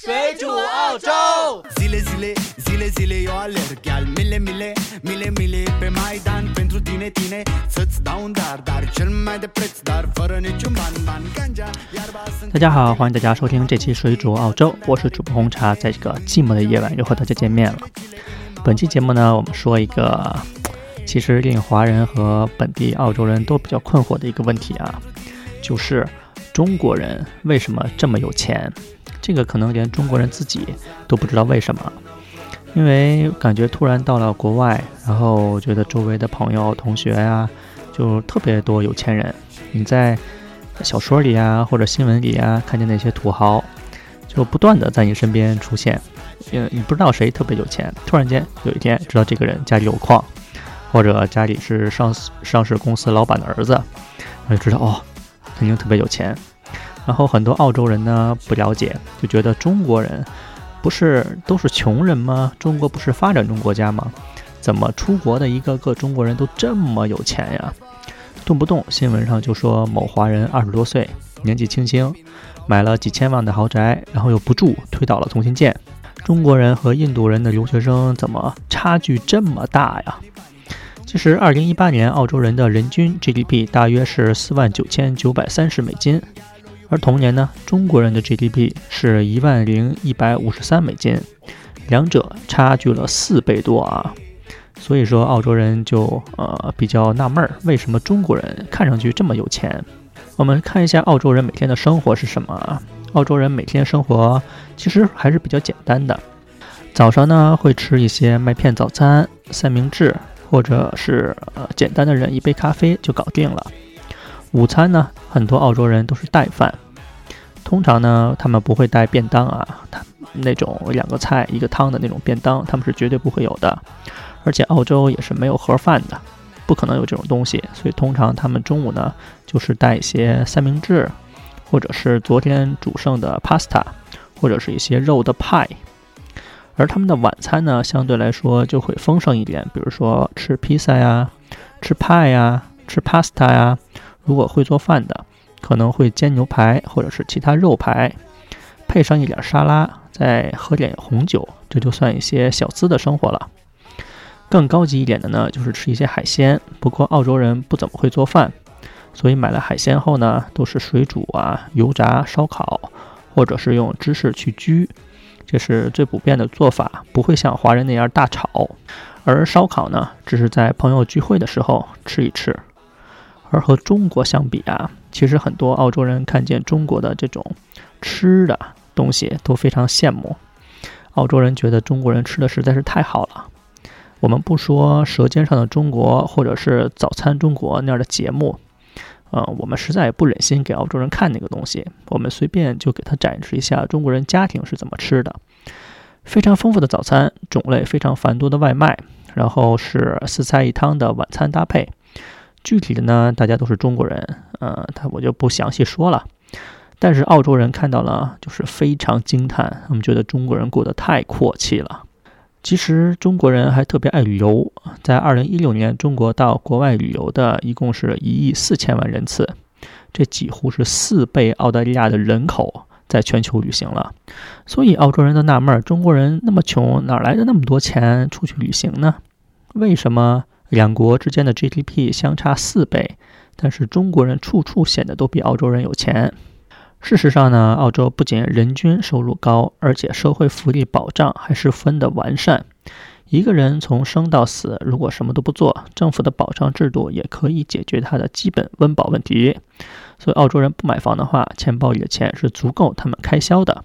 水煮澳洲。Zile zile zile zile eu alerg al mile mile mile mile pe Maidan pentru tine tine să-ți dau un dar dar cel mai de preț dar fără niciun ban ban ganja iarba sunt 大家好，欢迎大家收听这期《水煮澳洲》，我是主播红茶，在这个寂寞的夜晚又和大家见面了。本期节目呢，我们说一个其实令华人和本地澳洲人都比较困惑的一个问题啊，就是中国人为什么这么有钱？这个可能连中国人自己都不知道为什么，因为感觉突然到了国外，然后觉得周围的朋友、同学呀，就特别多有钱人。你在小说里啊，或者新闻里啊，看见那些土豪，就不断的在你身边出现。嗯，你不知道谁特别有钱，突然间有一天知道这个人家里有矿，或者家里是上市上市公司老板的儿子，就知道哦，肯定特别有钱。然后很多澳洲人呢不了解，就觉得中国人不是都是穷人吗？中国不是发展中国家吗？怎么出国的一个个中国人都这么有钱呀？动不动新闻上就说某华人二十多岁，年纪轻轻买了几千万的豪宅，然后又不住，推倒了重新建。中国人和印度人的留学生怎么差距这么大呀？其实，二零一八年澳洲人的人均 GDP 大约是四万九千九百三十美金。而同年呢，中国人的 GDP 是一万零一百五十三美金，两者差距了四倍多啊！所以说，澳洲人就呃比较纳闷儿，为什么中国人看上去这么有钱？我们看一下澳洲人每天的生活是什么啊？澳洲人每天生活其实还是比较简单的，早上呢会吃一些麦片早餐、三明治，或者是呃简单的人一杯咖啡就搞定了。午餐呢，很多澳洲人都是带饭，通常呢，他们不会带便当啊，他那种两个菜一个汤的那种便当，他们是绝对不会有的。而且澳洲也是没有盒饭的，不可能有这种东西，所以通常他们中午呢，就是带一些三明治，或者是昨天煮剩的 pasta，或者是一些肉的派。而他们的晚餐呢，相对来说就会丰盛一点，比如说吃披萨呀，吃派呀，吃 pasta 呀。如果会做饭的，可能会煎牛排或者是其他肉排，配上一点沙拉，再喝点红酒，这就算一些小资的生活了。更高级一点的呢，就是吃一些海鲜。不过澳洲人不怎么会做饭，所以买了海鲜后呢，都是水煮啊、油炸、烧烤，或者是用芝士去焗，这是最普遍的做法，不会像华人那样大炒。而烧烤呢，只是在朋友聚会的时候吃一吃。而和中国相比啊，其实很多澳洲人看见中国的这种吃的东西都非常羡慕。澳洲人觉得中国人吃的实在是太好了。我们不说《舌尖上的中国》或者是《早餐中国》那样的节目，呃，我们实在不忍心给澳洲人看那个东西。我们随便就给他展示一下中国人家庭是怎么吃的：非常丰富的早餐，种类非常繁多的外卖，然后是四菜一汤的晚餐搭配。具体的呢，大家都是中国人，呃，他我就不详细说了。但是澳洲人看到了，就是非常惊叹，他们觉得中国人过得太阔气了。其实中国人还特别爱旅游，在二零一六年，中国到国外旅游的一共是一亿四千万人次，这几乎是四倍澳大利亚的人口在全球旅行了。所以澳洲人都纳闷，中国人那么穷，哪来的那么多钱出去旅行呢？为什么？两国之间的 GDP 相差四倍，但是中国人处处显得都比澳洲人有钱。事实上呢，澳洲不仅人均收入高，而且社会福利保障还十分的完善。一个人从生到死，如果什么都不做，政府的保障制度也可以解决他的基本温饱问题。所以澳洲人不买房的话，钱包里的钱是足够他们开销的。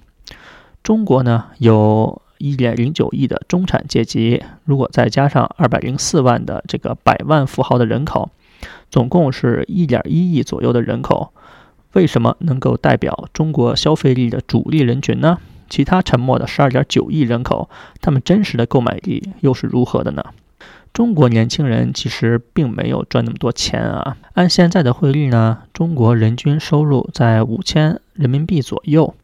中国呢，有。一点零九亿的中产阶级，如果再加上二百零四万的这个百万富豪的人口，总共是一点一亿左右的人口。为什么能够代表中国消费力的主力人群呢？其他沉默的十二点九亿人口，他们真实的购买力又是如何的呢？中国年轻人其实并没有赚那么多钱啊。按现在的汇率呢，中国人均收入在五千人民币左右。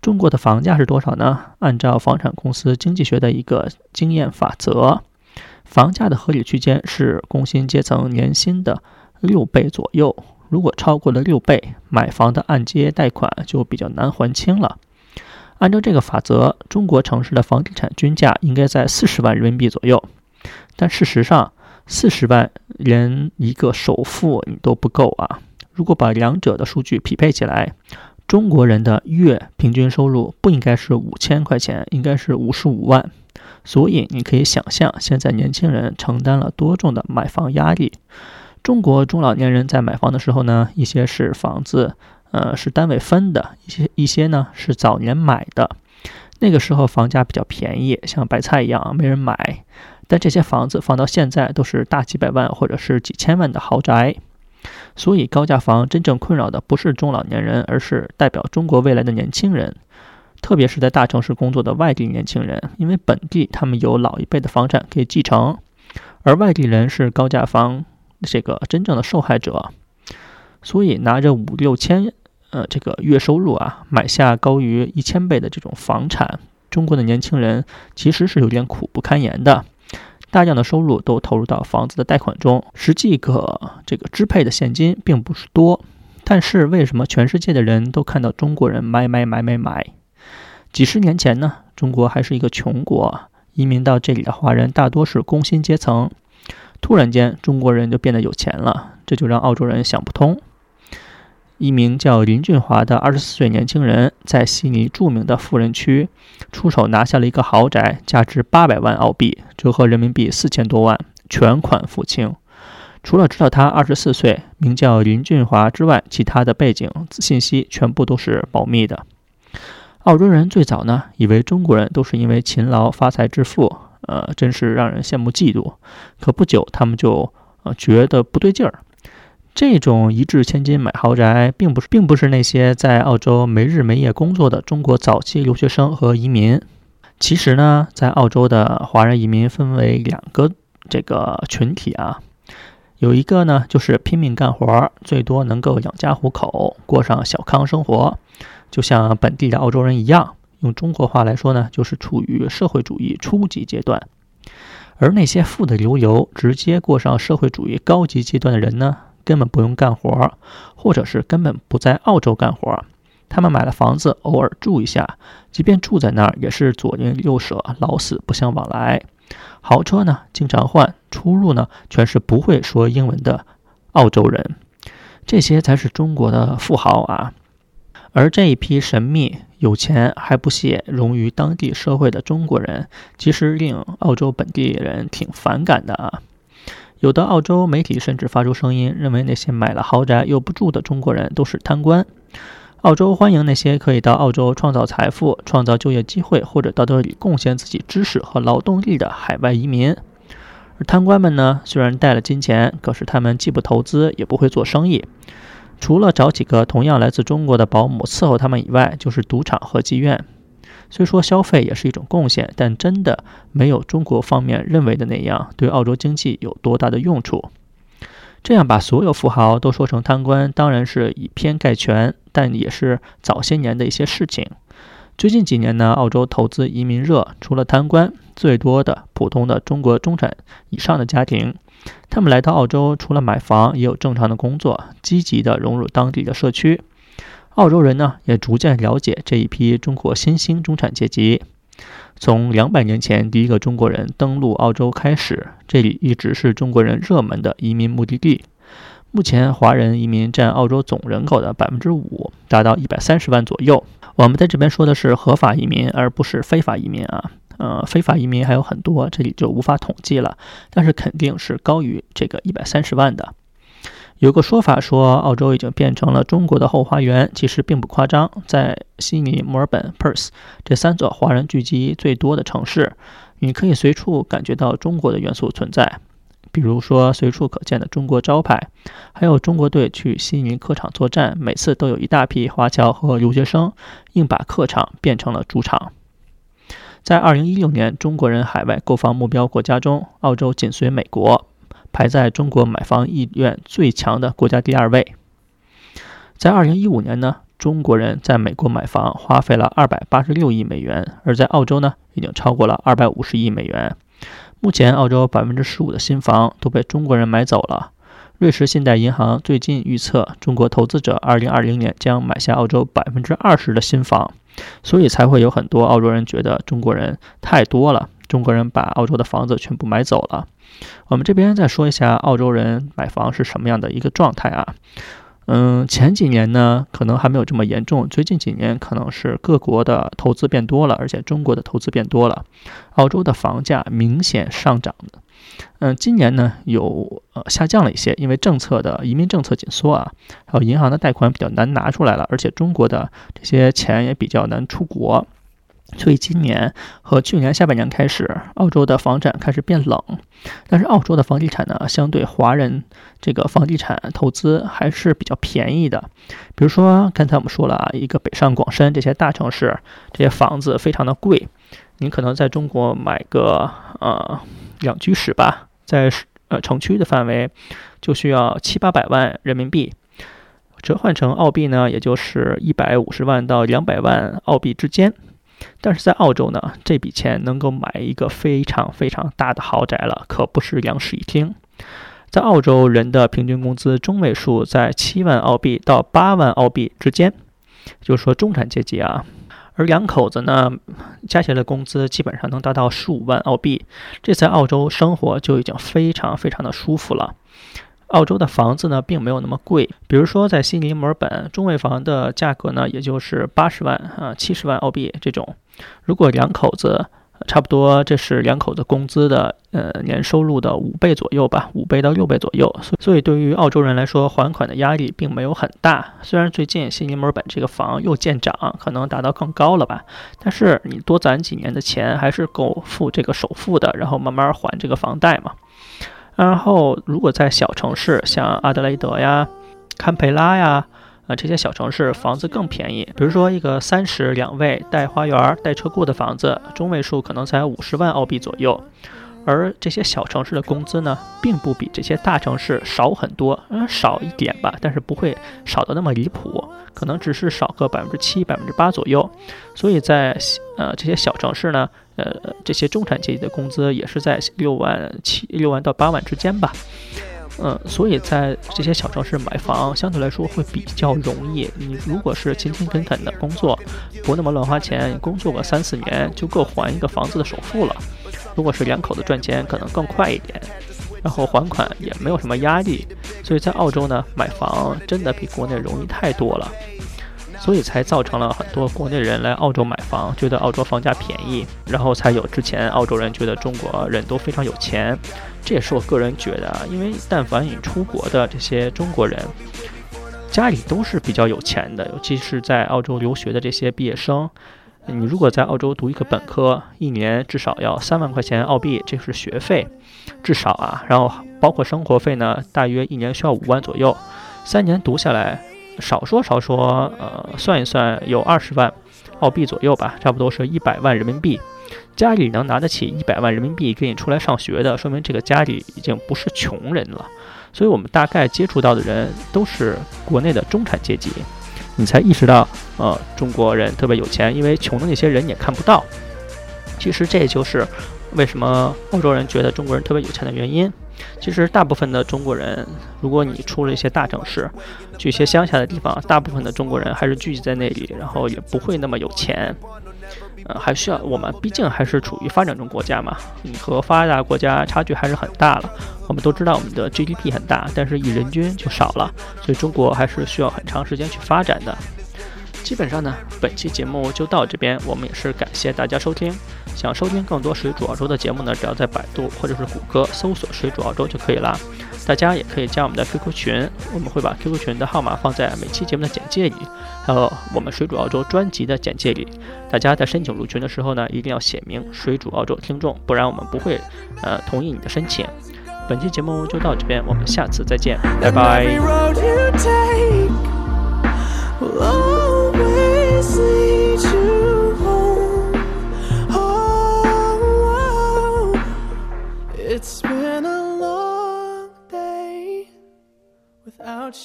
中国的房价是多少呢？按照房产公司经济学的一个经验法则，房价的合理区间是工薪阶层年薪的六倍左右。如果超过了六倍，买房的按揭贷款就比较难还清了。按照这个法则，中国城市的房地产均价应该在四十万人民币左右。但事实上，四十万连一个首付你都不够啊！如果把两者的数据匹配起来，中国人的月平均收入不应该是五千块钱，应该是五十五万。所以你可以想象，现在年轻人承担了多重的买房压力。中国中老年人在买房的时候呢，一些是房子，呃，是单位分的；一些一些呢是早年买的。那个时候房价比较便宜，像白菜一样没人买。但这些房子放到现在都是大几百万或者是几千万的豪宅。所以高价房真正困扰的不是中老年人，而是代表中国未来的年轻人。特别是在大城市工作的外地年轻人，因为本地他们有老一辈的房产可以继承，而外地人是高价房这个真正的受害者，所以拿着五六千呃这个月收入啊，买下高于一千倍的这种房产，中国的年轻人其实是有点苦不堪言的，大量的收入都投入到房子的贷款中，实际可这个支配的现金并不是多，但是为什么全世界的人都看到中国人买买买买买？几十年前呢，中国还是一个穷国，移民到这里的华人大多是工薪阶层。突然间，中国人就变得有钱了，这就让澳洲人想不通。一名叫林俊华的二十四岁年轻人，在悉尼著名的富人区出手拿下了一个豪宅，价值八百万澳币，折合人民币四千多万，全款付清。除了知道他二十四岁，名叫林俊华之外，其他的背景信息全部都是保密的。澳洲人最早呢，以为中国人都是因为勤劳发财致富，呃，真是让人羡慕嫉妒。可不久，他们就呃觉得不对劲儿。这种一掷千金买豪宅，并不是并不是那些在澳洲没日没夜工作的中国早期留学生和移民。其实呢，在澳洲的华人移民分为两个这个群体啊，有一个呢就是拼命干活，最多能够养家糊口，过上小康生活。就像本地的澳洲人一样，用中国话来说呢，就是处于社会主义初级阶段。而那些富得流油、直接过上社会主义高级阶段的人呢，根本不用干活，或者是根本不在澳洲干活。他们买了房子，偶尔住一下，即便住在那儿，也是左邻右舍，老死不相往来。豪车呢，经常换，出入呢，全是不会说英文的澳洲人。这些才是中国的富豪啊！而这一批神秘、有钱还不屑融于当地社会的中国人，其实令澳洲本地人挺反感的啊。有的澳洲媒体甚至发出声音，认为那些买了豪宅又不住的中国人都是贪官。澳洲欢迎那些可以到澳洲创造财富、创造就业机会，或者到这里贡献自己知识和劳动力的海外移民。而贪官们呢，虽然带了金钱，可是他们既不投资，也不会做生意。除了找几个同样来自中国的保姆伺候他们以外，就是赌场和妓院。虽说消费也是一种贡献，但真的没有中国方面认为的那样对澳洲经济有多大的用处。这样把所有富豪都说成贪官，当然是以偏概全，但也是早些年的一些事情。最近几年呢，澳洲投资移民热，除了贪官，最多的普通的中国中产以上的家庭。他们来到澳洲，除了买房，也有正常的工作，积极地融入当地的社区。澳洲人呢，也逐渐了解这一批中国新兴中产阶级。从两百年前第一个中国人登陆澳洲开始，这里一直是中国人热门的移民目的地。目前，华人移民占澳洲总人口的百分之五，达到一百三十万左右。我们在这边说的是合法移民，而不是非法移民啊。呃，非法移民还有很多，这里就无法统计了，但是肯定是高于这个一百三十万的。有个说法说，澳洲已经变成了中国的后花园，其实并不夸张。在悉尼、墨尔本、Perth 这三座华人聚集最多的城市，你可以随处感觉到中国的元素存在，比如说随处可见的中国招牌，还有中国队去悉尼客场作战，每次都有一大批华侨和留学生硬把客场变成了主场。在2016年中国人海外购房目标国家中，澳洲紧随美国，排在中国买房意愿最强的国家第二位。在2015年呢，中国人在美国买房花费了286亿美元，而在澳洲呢，已经超过了250亿美元。目前，澳洲15%的新房都被中国人买走了。瑞士信贷银行最近预测，中国投资者2020年将买下澳洲20%的新房。所以才会有很多澳洲人觉得中国人太多了，中国人把澳洲的房子全部买走了。我们这边再说一下澳洲人买房是什么样的一个状态啊？嗯，前几年呢可能还没有这么严重，最近几年可能是各国的投资变多了，而且中国的投资变多了，澳洲的房价明显上涨的。嗯，今年呢有呃下降了一些，因为政策的移民政策紧缩啊，还有银行的贷款比较难拿出来了，而且中国的这些钱也比较难出国。所以今年和去年下半年开始，澳洲的房产开始变冷。但是澳洲的房地产呢，相对华人这个房地产投资还是比较便宜的。比如说刚才我们说了啊，一个北上广深这些大城市，这些房子非常的贵。你可能在中国买个呃两居室吧，在呃城区的范围就需要七八百万人民币，折换成澳币呢，也就是一百五十万到两百万澳币之间。但是在澳洲呢，这笔钱能够买一个非常非常大的豪宅了，可不是两室一厅。在澳洲，人的平均工资中位数在七万澳币到八万澳币之间，就是说中产阶级啊。而两口子呢，加起来的工资基本上能达到十五万澳币，这在澳洲生活就已经非常非常的舒服了。澳洲的房子呢，并没有那么贵。比如说，在悉尼、墨尔本，中位房的价格呢，也就是八十万啊、七十万澳币这种。如果两口子，差不多这是两口子工资的呃年收入的五倍左右吧，五倍到六倍左右。所以，对于澳洲人来说，还款的压力并没有很大。虽然最近悉尼、墨尔本这个房又见涨，可能达到更高了吧，但是你多攒几年的钱，还是够付这个首付的，然后慢慢还这个房贷嘛。然后，如果在小城市，像阿德雷德呀、堪培拉呀，啊这些小城市，房子更便宜。比如说，一个三室两卫带花园、带车库的房子，中位数可能才五十万澳币左右。而这些小城市的工资呢，并不比这些大城市少很多，嗯，少一点吧，但是不会少的那么离谱，可能只是少个百分之七、百分之八左右。所以在呃这些小城市呢，呃这些中产阶级的工资也是在六万七、六万到八万之间吧。嗯，所以在这些小城市买房相对来说会比较容易。你如果是勤勤恳恳的工作，不那么乱花钱，工作个三四年就够还一个房子的首付了。如果是两口子赚钱，可能更快一点，然后还款也没有什么压力。所以在澳洲呢，买房真的比国内容易太多了。所以才造成了很多国内人来澳洲买房，觉得澳洲房价便宜，然后才有之前澳洲人觉得中国人都非常有钱。这也是我个人觉得啊，因为但凡你出国的这些中国人，家里都是比较有钱的，尤其是在澳洲留学的这些毕业生。你如果在澳洲读一个本科，一年至少要三万块钱澳币，这是学费，至少啊，然后包括生活费呢，大约一年需要五万左右，三年读下来。少说少说，呃，算一算有二十万澳币左右吧，差不多是一百万人民币。家里能拿得起一百万人民币给你出来上学的，说明这个家里已经不是穷人了。所以我们大概接触到的人都是国内的中产阶级，你才意识到，呃，中国人特别有钱，因为穷的那些人也看不到。其实这就是为什么欧洲人觉得中国人特别有钱的原因。其实，大部分的中国人，如果你出了一些大城市，去一些乡下的地方，大部分的中国人还是聚集在那里，然后也不会那么有钱。呃，还需要我们，毕竟还是处于发展中国家嘛，你和发达国家差距还是很大了。我们都知道，我们的 GDP 很大，但是以人均就少了，所以中国还是需要很长时间去发展的。基本上呢，本期节目就到这边，我们也是感谢大家收听。想收听更多水煮澳洲的节目呢，只要在百度或者是谷歌搜索“水煮澳洲”就可以了。大家也可以加我们的 QQ 群，我们会把 QQ 群的号码放在每期节目的简介里，还有我们水煮澳洲专辑的简介里。大家在申请入群的时候呢，一定要写明“水煮澳洲听众”，不然我们不会呃同意你的申请。本期节目就到这边，我们下次再见，拜拜。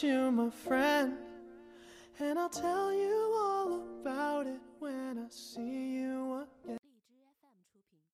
You, my friend. And I'll tell you all about it when I see you again.